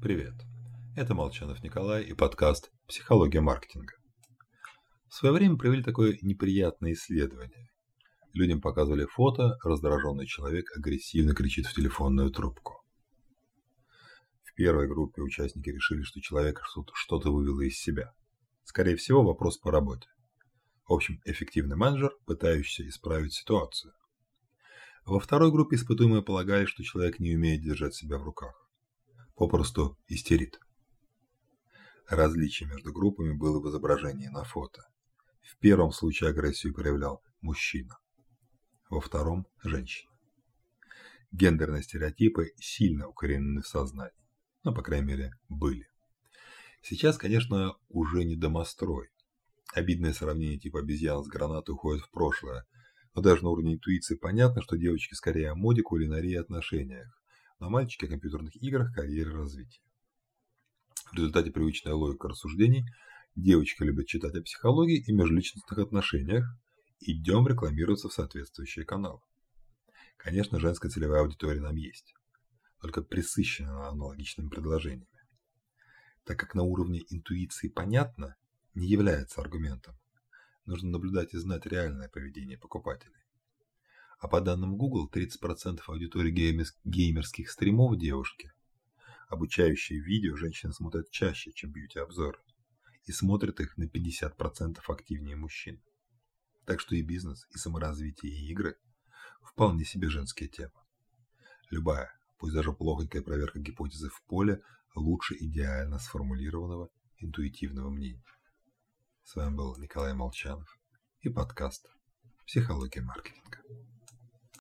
Привет. Это Молчанов Николай и подкаст «Психология маркетинга». В свое время провели такое неприятное исследование. Людям показывали фото, раздраженный человек агрессивно кричит в телефонную трубку. В первой группе участники решили, что человек что-то вывело из себя. Скорее всего, вопрос по работе. В общем, эффективный менеджер, пытающийся исправить ситуацию. Во второй группе испытуемые полагали, что человек не умеет держать себя в руках. Попросту истерит. Различие между группами было в изображении на фото. В первом случае агрессию проявлял мужчина, во втором – женщина. Гендерные стереотипы сильно укоренены в сознании, ну, по крайней мере, были. Сейчас, конечно, уже не домострой. Обидное сравнение типа обезьян с гранатой уходит в прошлое – но даже на уровне интуиции понятно, что девочки скорее о моде, кулинарии и отношениях, а мальчики о компьютерных играх, карьере развитии. В результате привычная логика рассуждений девочки любят читать о психологии и межличностных отношениях, идем рекламироваться в соответствующие каналы. Конечно, женская целевая аудитория нам есть, только присыщена аналогичными предложениями. Так как на уровне интуиции понятно, не является аргументом, нужно наблюдать и знать реальное поведение покупателей. А по данным Google, 30% аудитории геймерских стримов девушки. Обучающие видео женщины смотрят чаще, чем бьюти-обзоры. И смотрят их на 50% активнее мужчин. Так что и бизнес, и саморазвитие, и игры – вполне себе женские темы. Любая, пусть даже плохонькая проверка гипотезы в поле лучше идеально сформулированного интуитивного мнения. С вами был Николай Молчанов и подкаст «Психология маркетинга».